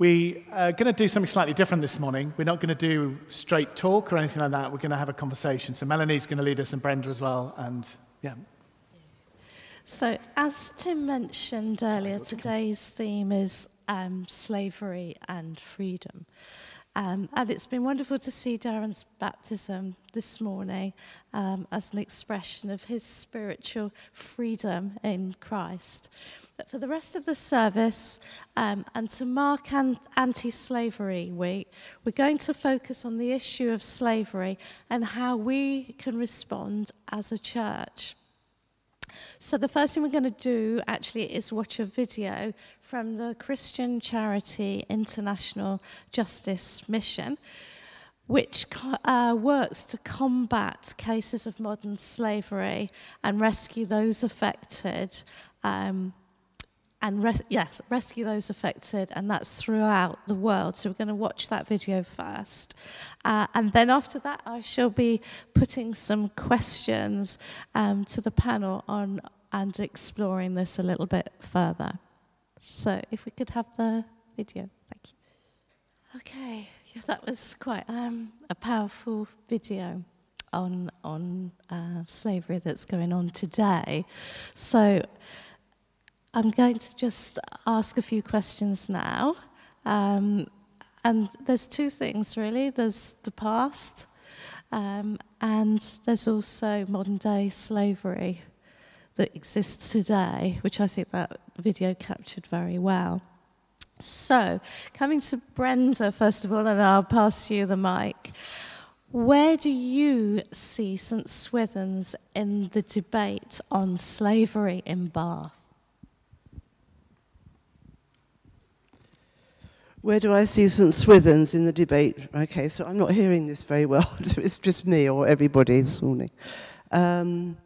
We are going to do something slightly different this morning. We're not going to do straight talk or anything like that. We're going to have a conversation. So Melanie's going to lead us and Brenda as well. And yeah. So, as Tim mentioned earlier, today's theme is um, slavery and freedom. Um, and it's been wonderful to see Darren's baptism this morning um, as an expression of his spiritual freedom in Christ. But for the rest of the service, um, and to mark an- Anti Slavery Week, we're going to focus on the issue of slavery and how we can respond as a church. So, the first thing we're going to do actually is watch a video from the Christian charity International Justice Mission, which uh, works to combat cases of modern slavery and rescue those affected um, and re- yes, rescue those affected, and that's throughout the world. So we're going to watch that video first, uh, and then after that, I shall be putting some questions um, to the panel on and exploring this a little bit further. So if we could have the video, thank you. Okay, yeah, that was quite um, a powerful video on on uh, slavery that's going on today. So. I'm going to just ask a few questions now. Um, and there's two things really there's the past, um, and there's also modern day slavery that exists today, which I think that video captured very well. So, coming to Brenda, first of all, and I'll pass you the mic. Where do you see St. Swithin's in the debate on slavery in Bath? Where do I see St. Swithin's in the debate? Okay, so I'm not hearing this very well. it's just me or everybody this morning. Um,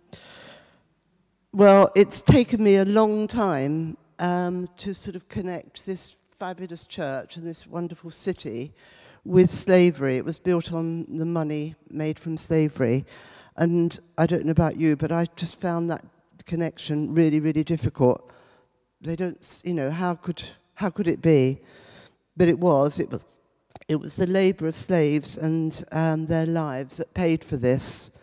well, it's taken me a long time um, to sort of connect this fabulous church and this wonderful city with slavery. It was built on the money made from slavery. And I don't know about you, but I just found that connection really, really difficult. They don't, you know, how could, how could it be? But it was, it was, it was the labour of slaves and um, their lives that paid for this.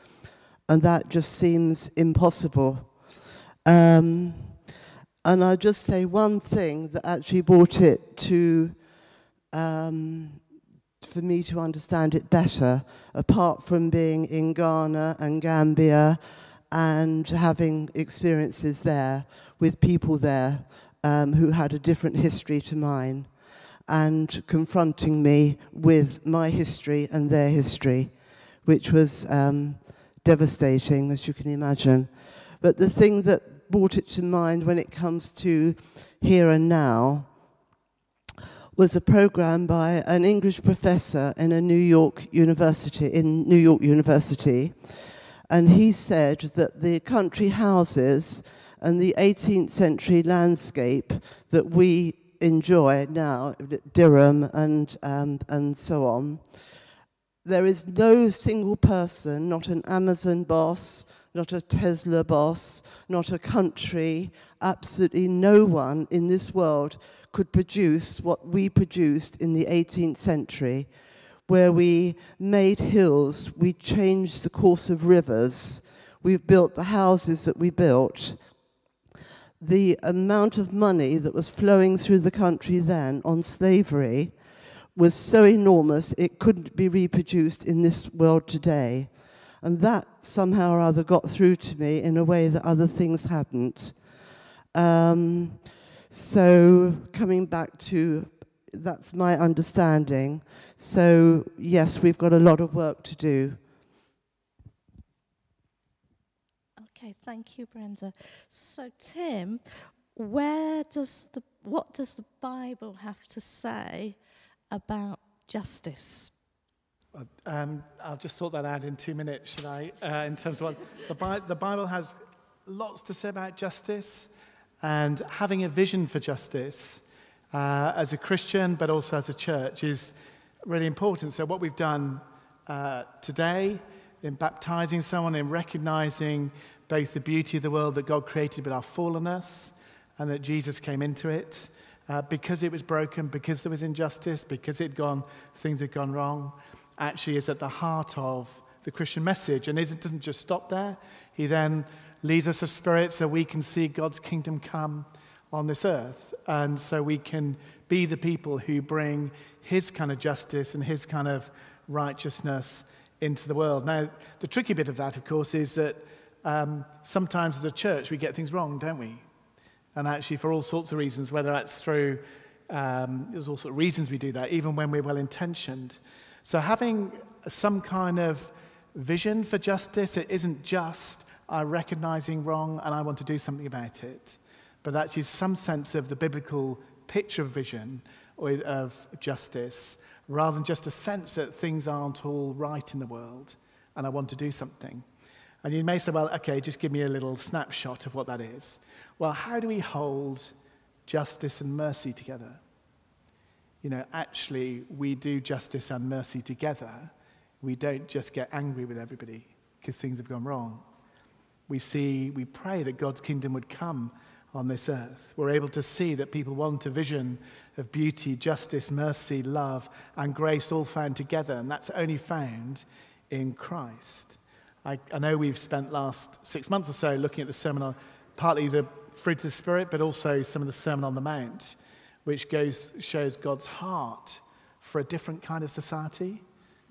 And that just seems impossible. Um, and I'll just say one thing that actually brought it to, um, for me to understand it better, apart from being in Ghana and Gambia and having experiences there with people there um, who had a different history to mine and confronting me with my history and their history, which was um, devastating, as you can imagine. But the thing that brought it to mind when it comes to here and now was a program by an English professor in a New York university in New York University and he said that the country houses and the 18th century landscape that we enjoy now, Dyrham and, um, and so on, there is no single person, not an Amazon boss, not a Tesla boss, not a country, absolutely no one in this world could produce what we produced in the 18th century, where we made hills, we changed the course of rivers, we've built the houses that we built, the amount of money that was flowing through the country then on slavery was so enormous it couldn't be reproduced in this world today. And that somehow or other got through to me in a way that other things hadn't. Um, so, coming back to that's my understanding. So, yes, we've got a lot of work to do. Okay, thank you, Brenda. So, Tim, where does the what does the Bible have to say about justice? Um, I'll just sort that out in two minutes, should I? Uh, in terms of what the, Bi- the Bible has lots to say about justice and having a vision for justice uh, as a Christian, but also as a church, is really important. So, what we've done uh, today in baptizing someone, in recognizing both the beauty of the world that God created with our fallenness and that Jesus came into it, uh, because it was broken, because there was injustice, because it gone, things had gone wrong, actually is at the heart of the Christian message. And it doesn't just stop there. He then leads us a spirit so we can see God's kingdom come on this earth. And so we can be the people who bring his kind of justice and his kind of righteousness into the world. Now, the tricky bit of that, of course, is that um, sometimes as a church we get things wrong, don't we? And actually, for all sorts of reasons, whether that's through, um, there's all sorts of reasons we do that, even when we're well intentioned. So, having some kind of vision for justice, it isn't just I'm recognizing wrong and I want to do something about it, but actually some sense of the biblical picture of vision of justice, rather than just a sense that things aren't all right in the world and I want to do something. And you may say, well, okay, just give me a little snapshot of what that is. Well, how do we hold justice and mercy together? You know, actually, we do justice and mercy together. We don't just get angry with everybody because things have gone wrong. We see, we pray that God's kingdom would come on this earth. We're able to see that people want a vision of beauty, justice, mercy, love, and grace all found together, and that's only found in Christ. I, I know we've spent last six months or so looking at the sermon on partly the fruit of the Spirit, but also some of the Sermon on the Mount, which goes, shows God's heart for a different kind of society,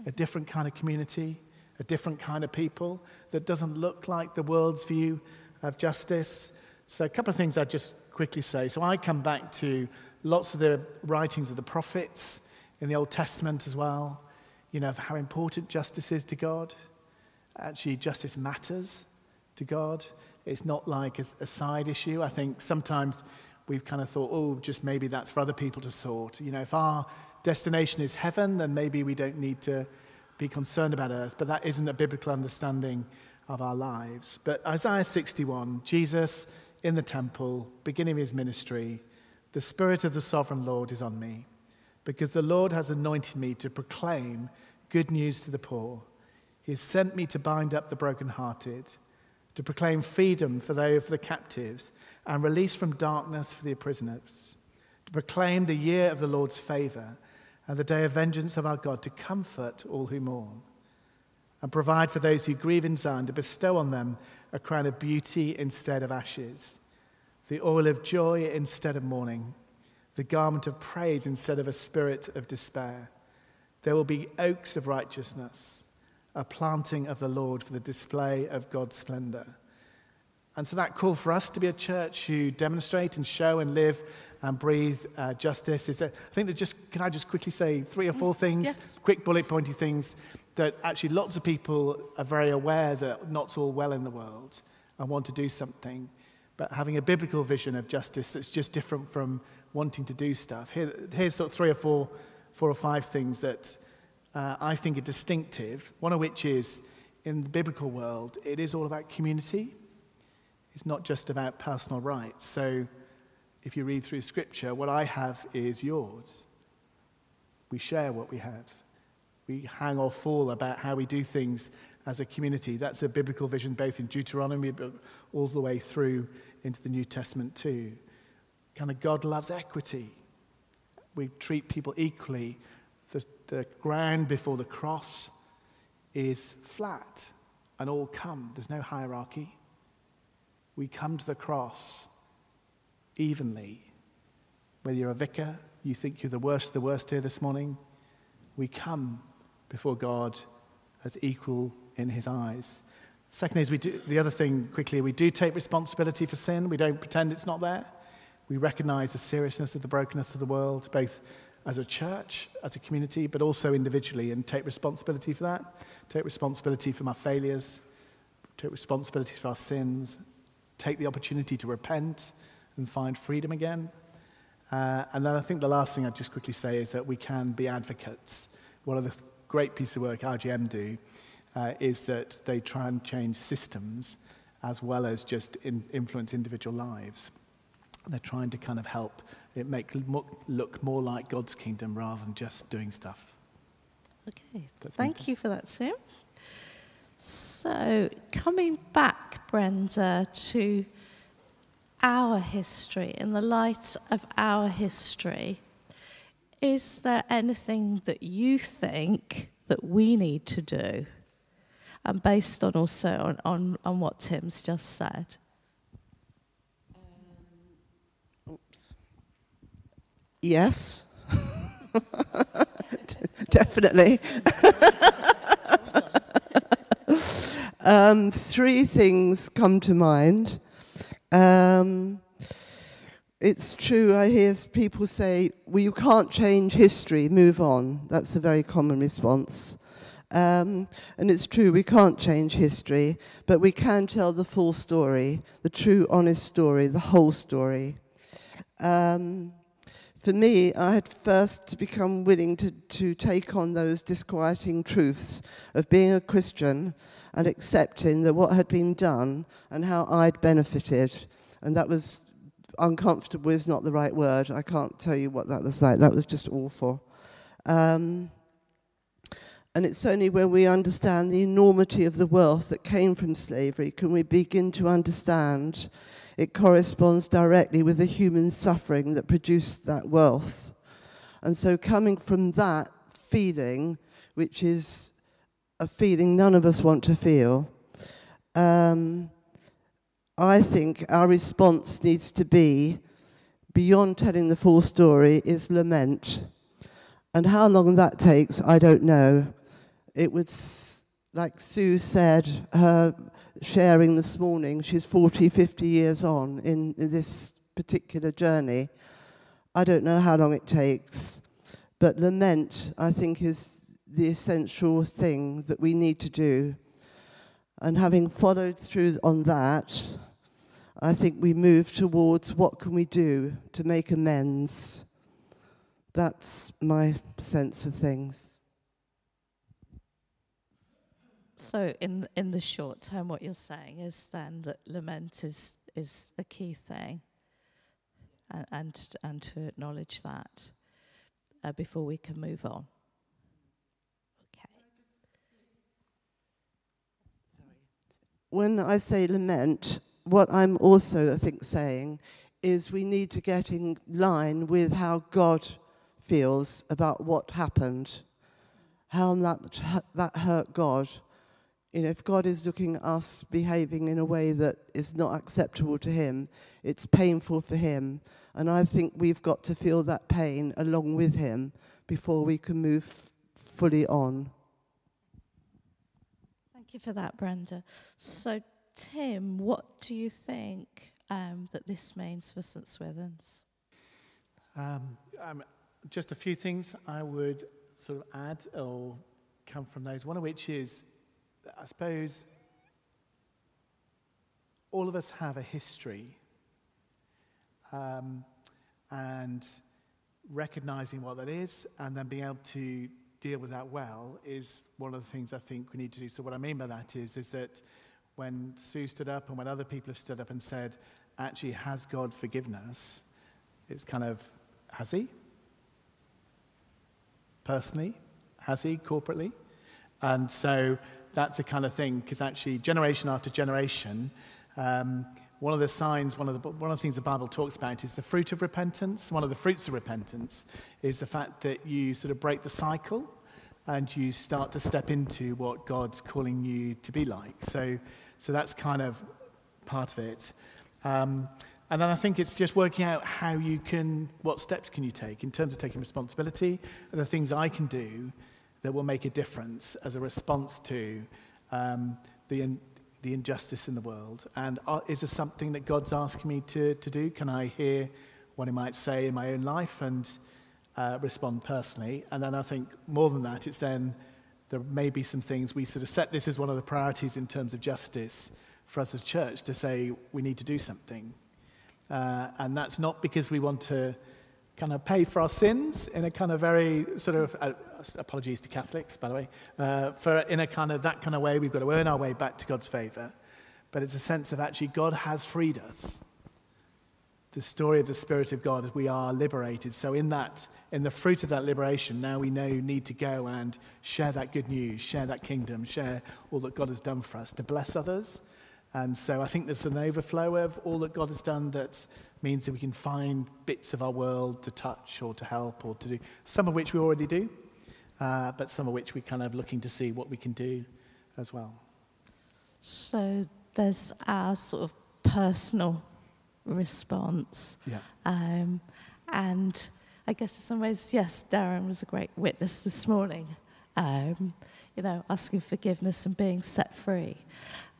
a different kind of community, a different kind of people that doesn't look like the world's view of justice. So, a couple of things I'd just quickly say. So, I come back to lots of the writings of the prophets in the Old Testament as well, you know, of how important justice is to God. Actually, justice matters to God. It's not like a, a side issue. I think sometimes we've kind of thought, oh, just maybe that's for other people to sort. You know, if our destination is heaven, then maybe we don't need to be concerned about earth. But that isn't a biblical understanding of our lives. But Isaiah 61, Jesus in the temple, beginning his ministry, the Spirit of the sovereign Lord is on me, because the Lord has anointed me to proclaim good news to the poor. He has sent me to bind up the brokenhearted to proclaim freedom for those for the captives and release from darkness for the prisoners, to proclaim the year of the Lord's favor and the day of vengeance of our God, to comfort all who mourn, and provide for those who grieve in Zion, to bestow on them a crown of beauty instead of ashes, the oil of joy instead of mourning, the garment of praise instead of a spirit of despair. There will be oaks of righteousness a planting of the Lord for the display of God's splendor. And so that call for us to be a church who demonstrate and show and live and breathe uh, justice is, that, I think that just, can I just quickly say three or four things, yes. quick bullet pointy things that actually lots of people are very aware that not's all well in the world and want to do something. But having a biblical vision of justice that's just different from wanting to do stuff. Here, here's sort of three or four, four or five things that uh, I think, are distinctive, one of which is in the biblical world, it is all about community. It's not just about personal rights. So if you read through scripture, what I have is yours. We share what we have. We hang or fall about how we do things as a community. That's a biblical vision, both in Deuteronomy, but all the way through into the New Testament, too. Kind of God loves equity. We treat people equally the, ground before the cross is flat and all come. There's no hierarchy. We come to the cross evenly. Whether you're a vicar, you think you're the worst the worst here this morning, we come before God as equal in his eyes. Secondly, is we do, the other thing quickly, we do take responsibility for sin. We don't pretend it's not there. We recognize the seriousness of the brokenness of the world, both as a church, as a community, but also individually, and take responsibility for that. Take responsibility for my failures, take responsibility for our sins, take the opportunity to repent and find freedom again. Uh, and then I think the last thing I'd just quickly say is that we can be advocates. One of the great pieces of work IJM do uh, is that they try and change systems as well as just in, influence individual lives. They're trying to kind of help it make look more like God's kingdom rather than just doing stuff. Okay, That's thank you for that, Tim. So, coming back, Brenda, to our history, in the light of our history, is there anything that you think that we need to do? And based on also on, on, on what Tim's just said. Um, oops. Yes. Definitely. um, three things come to mind. Um, it's true, I hear people say, well, you can't change history, move on. That's the very common response. Um, and it's true, we can't change history, but we can tell the full story, the true, honest story, the whole story. Um, for me, I had first become willing to, to take on those disquieting truths of being a Christian and accepting that what had been done and how I'd benefited. And that was uncomfortable is not the right word. I can't tell you what that was like. That was just awful. Um, and it's only when we understand the enormity of the wealth that came from slavery can we begin to understand it corresponds directly with the human suffering that produced that wealth. And so, coming from that feeling, which is a feeling none of us want to feel, um, I think our response needs to be, beyond telling the full story, is lament. And how long that takes, I don't know. It was, like Sue said, her sharing this morning, she's 40, 50 years on in, in this particular journey. I don't know how long it takes. But lament, I think, is the essential thing that we need to do. And having followed through on that, I think we move towards what can we do to make amends. That's my sense of things. So, in in the short term, what you're saying is then that lament is is a key thing, and and, and to acknowledge that uh, before we can move on. Okay. when I say lament, what I'm also, I think, saying is we need to get in line with how God feels about what happened, how that, that hurt God. You know, if God is looking at us behaving in a way that is not acceptable to Him, it's painful for Him. And I think we've got to feel that pain along with Him before we can move fully on. Thank you for that, Brenda. So, Tim, what do you think um, that this means for St. Swithin's? Um, um, just a few things I would sort of add or come from those. One of which is, I suppose, all of us have a history. Um, and recognizing what that is and then being able to deal with that well is one of the things I think we need to do. So what I mean by that is, is that when Sue stood up and when other people have stood up and said, actually, has God forgiven us? It's kind of, has he? Personally? Has he corporately? And so that's the kind of thing, because actually, generation after generation, um, one of the signs, one of the, one of the things the Bible talks about is the fruit of repentance. One of the fruits of repentance is the fact that you sort of break the cycle and you start to step into what God's calling you to be like. So, so that's kind of part of it. Um, and then I think it's just working out how you can, what steps can you take in terms of taking responsibility and the things I can do that will make a difference as a response to um, the, the injustice in the world? And uh, is there something that God's asking me to, to do? Can I hear what He might say in my own life and uh, respond personally? And then I think more than that, it's then there may be some things we sort of set this as one of the priorities in terms of justice for us as a church to say we need to do something. Uh, and that's not because we want to kind of pay for our sins in a kind of very sort of uh, apologies to Catholics, by the way, uh, for in a kind of that kind of way, we've got to earn our way back to God's favor. But it's a sense of actually God has freed us. The story of the Spirit of God, we are liberated. So, in that, in the fruit of that liberation, now we know need to go and share that good news, share that kingdom, share all that God has done for us to bless others And so I think there's an overflow of all that God has done that means that we can find bits of our world to touch or to help or to do, some of which we already do, uh, but some of which we're kind of looking to see what we can do as well. So there's our sort of personal response. Yeah. Um, and I guess in some ways, yes, Darren was a great witness this morning. Um, you know, asking forgiveness and being set free.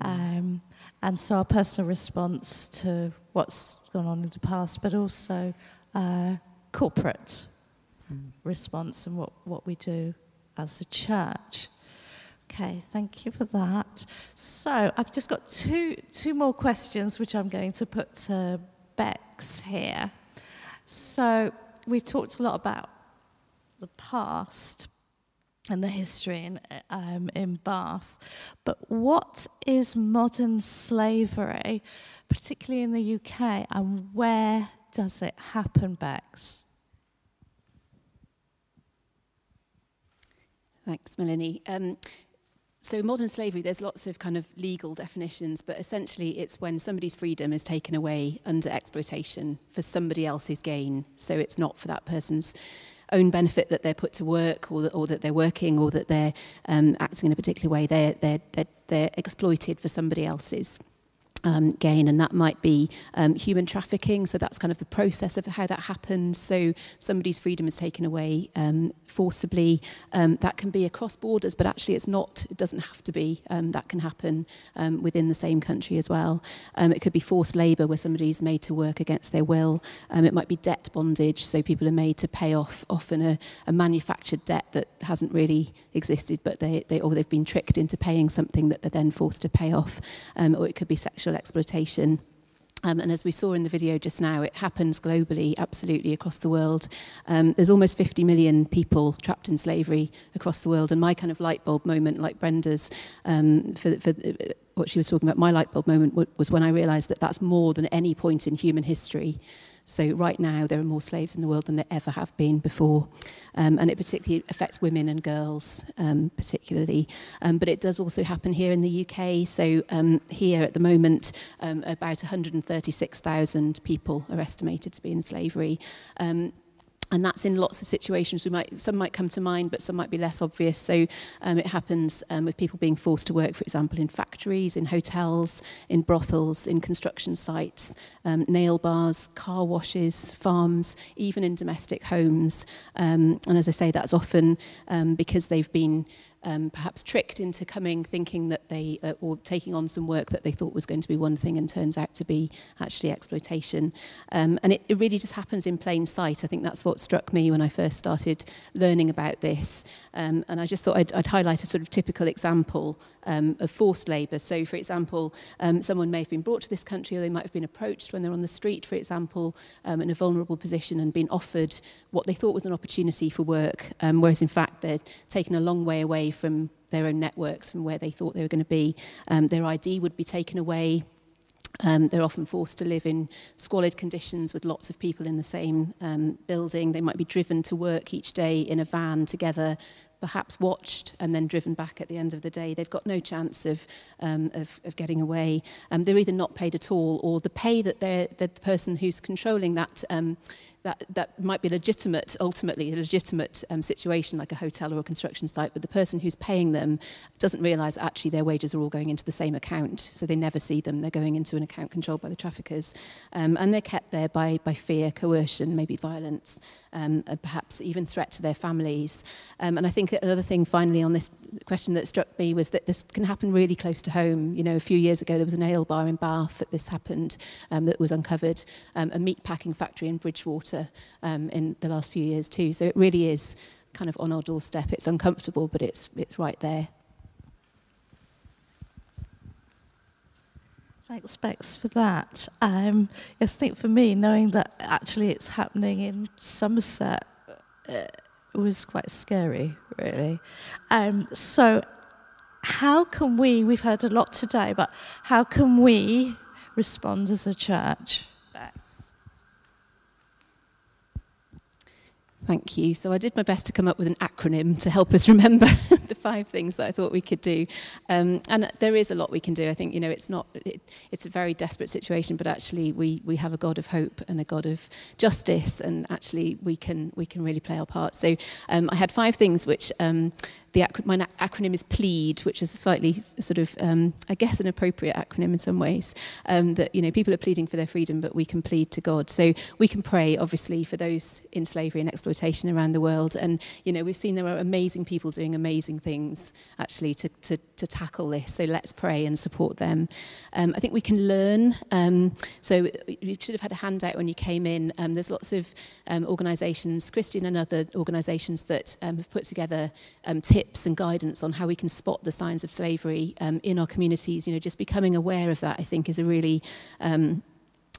Um, and so our personal response to what's gone on in the past, but also uh, corporate mm. response and what, what we do as a church. Okay, thank you for that. So I've just got two, two more questions which I'm going to put to Bex here. So we've talked a lot about the past and the history in, um, in Bath, but what is modern slavery, particularly in the UK, and where does it happen, Bex? Thanks, Melanie. Um, so modern slavery, there's lots of kind of legal definitions, but essentially it's when somebody's freedom is taken away under exploitation for somebody else's gain. So it's not for that person's own benefit that they're put to work or that, or that they're working or that they're um, acting in a particular way. They're, they're, they're, they're exploited for somebody else's um, gain, and that might be um, human trafficking. So that's kind of the process of how that happens. So somebody's freedom is taken away um, forcibly. Um, that can be across borders, but actually it's not. It doesn't have to be. Um, that can happen um, within the same country as well. It could be forced labour, where somebody's made to work against their will. It might be debt bondage, so people are made to pay off often a, a manufactured debt that hasn't really existed, but they, they or they've been tricked into paying something that they're then forced to pay off. Or it could be sexual sexual exploitation. Um, and as we saw in the video just now, it happens globally, absolutely across the world. Um, there's almost 50 million people trapped in slavery across the world. And my kind of light bulb moment, like Brenda's, um, for, for what she was talking about, my light bulb moment was when I realized that that's more than any point in human history. So right now, there are more slaves in the world than there ever have been before. Um, and it particularly affects women and girls, um, particularly. Um, but it does also happen here in the UK. So um, here at the moment, um, about 136,000 people are estimated to be in slavery. Um, and that's in lots of situations. We might, some might come to mind, but some might be less obvious. So um, it happens um, with people being forced to work, for example, in factories, in hotels, in brothels, in construction sites, um, nail bars, car washes, farms, even in domestic homes. Um, and as I say, that's often um, because they've been um, perhaps tricked into coming thinking that they, uh, or taking on some work that they thought was going to be one thing and turns out to be actually exploitation. Um, and it, it really just happens in plain sight. I think that's what struck me when I first started learning about this. Um, and I just thought I'd, I'd highlight a sort of typical example um, of forced labour. So, for example, um, someone may have been brought to this country or they might have been approached when they're on the street, for example, um, in a vulnerable position and been offered what they thought was an opportunity for work, um, whereas in fact they're taken a long way away from their own networks, from where they thought they were going to be. Um, their ID would be taken away. Um, they're often forced to live in squalid conditions with lots of people in the same um, building. They might be driven to work each day in a van together perhaps watched and then driven back at the end of the day. They've got no chance of, um, of, of getting away. Um, they're either not paid at all or the pay that the person who's controlling that um, that, that might be legitimate, ultimately a legitimate um, situation like a hotel or a construction site, but the person who's paying them doesn't realise actually their wages are all going into the same account, so they never see them. They're going into an account controlled by the traffickers, um, and they're kept there by, by fear, coercion, maybe violence, um, and perhaps even threat to their families. Um, and I think another thing finally on this question that struck me was that this can happen really close to home. You know, a few years ago there was a nail bar in Bath that this happened, um, that was uncovered, um, a meat packing factory in Bridgwater um, in the last few years too. So it really is kind of on our doorstep. It's uncomfortable, but it's, it's right there. Thanks, Bex, for that. Um, yes, I think for me, knowing that actually it's happening in Somerset uh, was quite scary, really. Um, so, how can we, we've heard a lot today, but how can we respond as a church? Thank you. So I did my best to come up with an acronym to help us remember the five things that I thought we could do. Um, and there is a lot we can do. I think, you know, it's not, it, it's a very desperate situation, but actually we, we have a God of hope and a God of justice, and actually we can, we can really play our part. So um, I had five things which um, the ac- my acronym is PLEAD, which is a slightly sort of, um, I guess, an appropriate acronym in some ways. Um, that you know, people are pleading for their freedom, but we can plead to God. So we can pray, obviously, for those in slavery and exploitation around the world. And you know, we've seen there are amazing people doing amazing things actually to to, to tackle this. So let's pray and support them. Um, I think we can learn. Um, so you should have had a handout when you came in. Um, there's lots of um, organisations, Christian and other organisations that um, have put together um, tips tips and guidance on how we can spot the signs of slavery um, in our communities. You know, just becoming aware of that, I think, is a really um,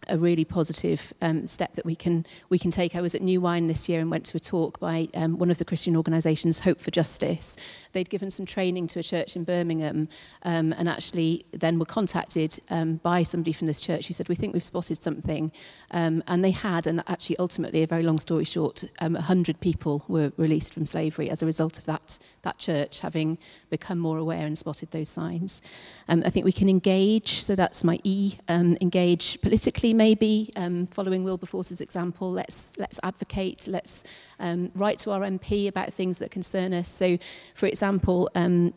a really positive um, step that we can we can take. I was at New Wine this year and went to a talk by um, one of the Christian organisations, Hope for Justice. They'd given some training to a church in Birmingham, um, and actually then were contacted um, by somebody from this church who said, "We think we've spotted something," um, and they had. And actually, ultimately, a very long story short, um, 100 people were released from slavery as a result of that that church having become more aware and spotted those signs. Um, I think we can engage. So that's my E. Engage politically maybe, um, following Wilberforce's example, let's, let's advocate, let's um, write to our MP about things that concern us. So, for example, um,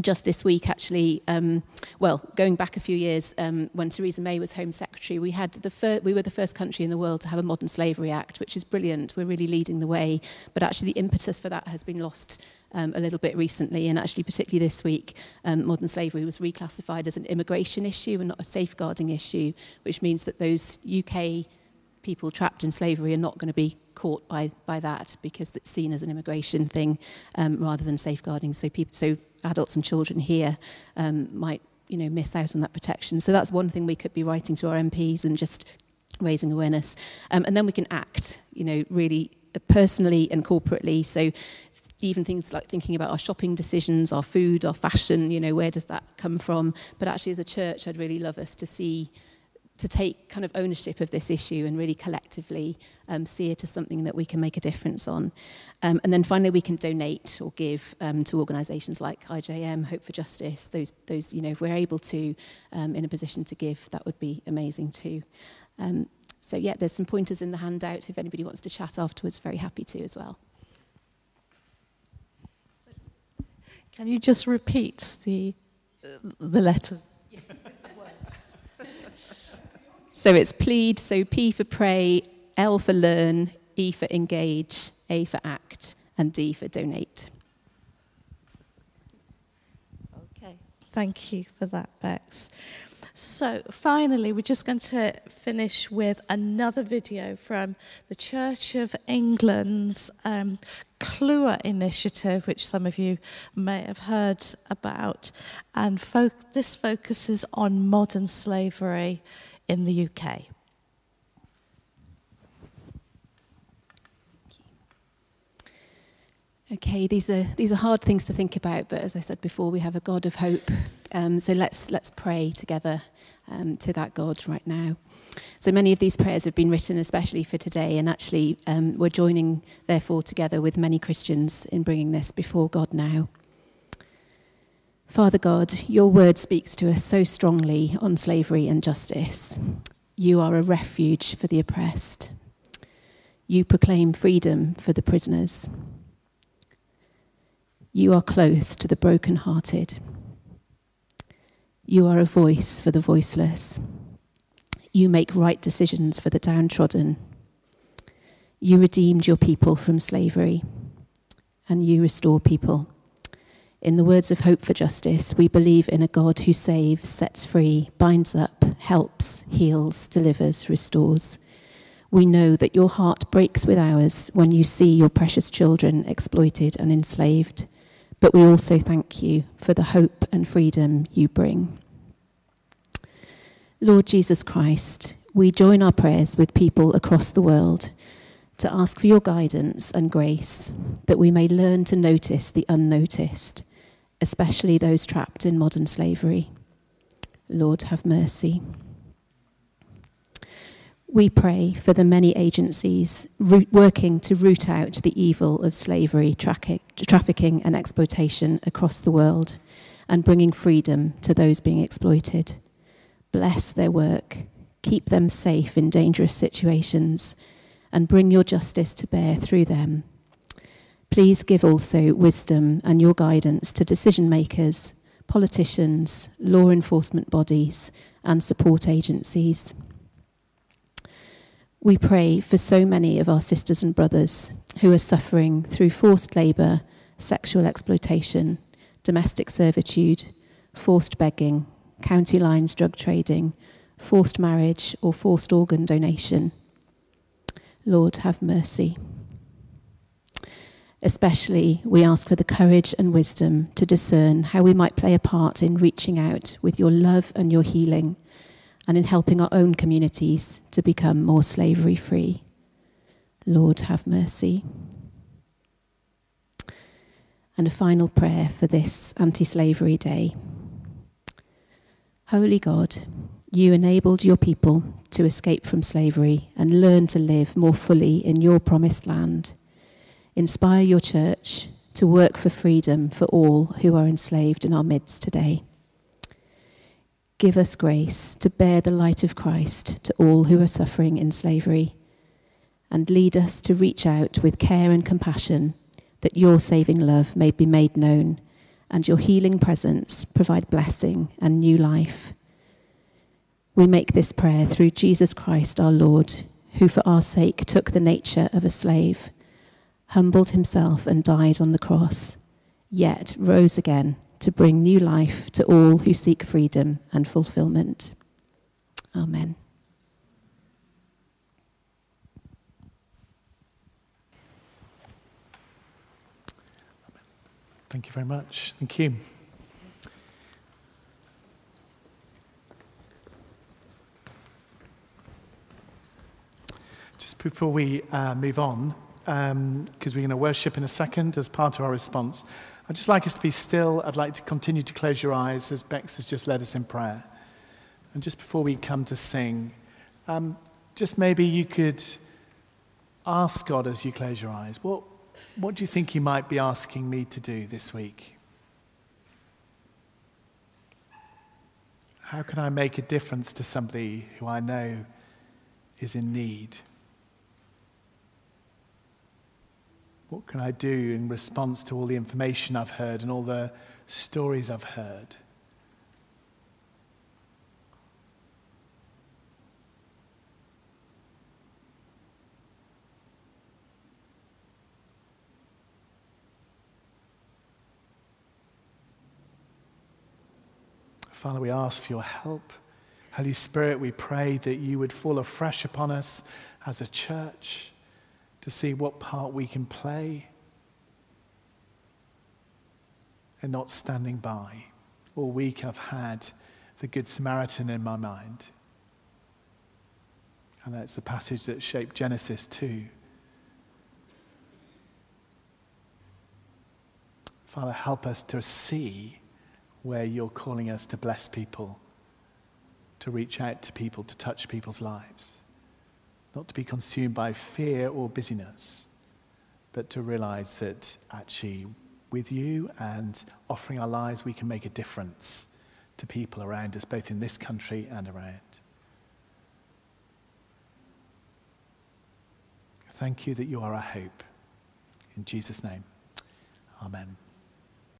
just this week, actually, um, well, going back a few years, um, when Theresa May was Home Secretary, we had the fir- we were the first country in the world to have a Modern Slavery Act, which is brilliant. We're really leading the way, but actually, the impetus for that has been lost um, a little bit recently, and actually, particularly this week, um, modern slavery was reclassified as an immigration issue and not a safeguarding issue, which means that those UK people trapped in slavery are not going to be caught by, by that because it's seen as an immigration thing um, rather than safeguarding. So, people, so adults and children here um, might you know, miss out on that protection. So that's one thing we could be writing to our MPs and just raising awareness. Um, and then we can act, you know, really personally and corporately. So even things like thinking about our shopping decisions, our food, our fashion, you know, where does that come from? But actually, as a church, I'd really love us to see, to take kind of ownership of this issue and really collectively um, see it as something that we can make a difference on. Um, and then finally, we can donate or give um, to organisations like IJM, Hope for Justice. Those, those, you know, if we're able to, um, in a position to give, that would be amazing too. Um, so yeah, there's some pointers in the handout. If anybody wants to chat afterwards, very happy to as well. Can you just repeat the, the letters? Yes. so it's plead, so P for pray, L for learn, E for engage, A for act, and D for donate. Okay, thank you for that, Bex. So finally, we're just going to finish with another video from the Church of England's um, Clewer initiative, which some of you may have heard about. And fo this focuses on modern slavery in the UK. Okay, these are these are hard things to think about, but as I said before, we have a God of hope. Um, so let's let's pray together um, to that God right now. So many of these prayers have been written especially for today, and actually um, we're joining therefore together with many Christians in bringing this before God now. Father God, your word speaks to us so strongly on slavery and justice. You are a refuge for the oppressed. You proclaim freedom for the prisoners. You are close to the brokenhearted. You are a voice for the voiceless. You make right decisions for the downtrodden. You redeemed your people from slavery, and you restore people. In the words of Hope for Justice, we believe in a God who saves, sets free, binds up, helps, heals, delivers, restores. We know that your heart breaks with ours when you see your precious children exploited and enslaved but we also thank you for the hope and freedom you bring. Lord Jesus Christ, we join our prayers with people across the world to ask for your guidance and grace that we may learn to notice the unnoticed, especially those trapped in modern slavery. Lord, have mercy. We pray for the many agencies working to root out the evil of slavery, trafficking, and exploitation across the world and bringing freedom to those being exploited. Bless their work, keep them safe in dangerous situations, and bring your justice to bear through them. Please give also wisdom and your guidance to decision makers, politicians, law enforcement bodies, and support agencies. We pray for so many of our sisters and brothers who are suffering through forced labour, sexual exploitation, domestic servitude, forced begging, county lines drug trading, forced marriage, or forced organ donation. Lord, have mercy. Especially, we ask for the courage and wisdom to discern how we might play a part in reaching out with your love and your healing and in helping our own communities to become more slavery free. Lord, have mercy. And a final prayer for this anti slavery day. Holy God, you enabled your people to escape from slavery and learn to live more fully in your promised land. Inspire your church to work for freedom for all who are enslaved in our midst today. Give us grace to bear the light of Christ to all who are suffering in slavery, and lead us to reach out with care and compassion that your saving love may be made known and your healing presence provide blessing and new life. We make this prayer through Jesus Christ our Lord, who for our sake took the nature of a slave, humbled himself and died on the cross, yet rose again to bring new life to all who seek freedom and fulfillment. Amen. Thank you very much. Thank you. Just before we uh, move on, because um, we're going to worship in a second as part of our response, I'd just like us to be still. I'd like to continue to close your eyes as Bex has just led us in prayer. And just before we come to sing, um, just maybe you could ask God as you close your eyes, what, what do you think you might be asking me to do this week? How can I make a difference to somebody who I know is in need? What can I do in response to all the information I've heard and all the stories I've heard? Father, we ask for your help. Holy Spirit, we pray that you would fall afresh upon us as a church to see what part we can play and not standing by. All week I've had the Good Samaritan in my mind. And that's the passage that shaped Genesis 2. Father, help us to see where you're calling us to bless people, to reach out to people, to touch people's lives not to be consumed by fear or busyness, but to realize that actually, with you and offering our lives, we can make a difference to people around us, both in this country and around. Thank you that you are our hope. In Jesus' name, amen.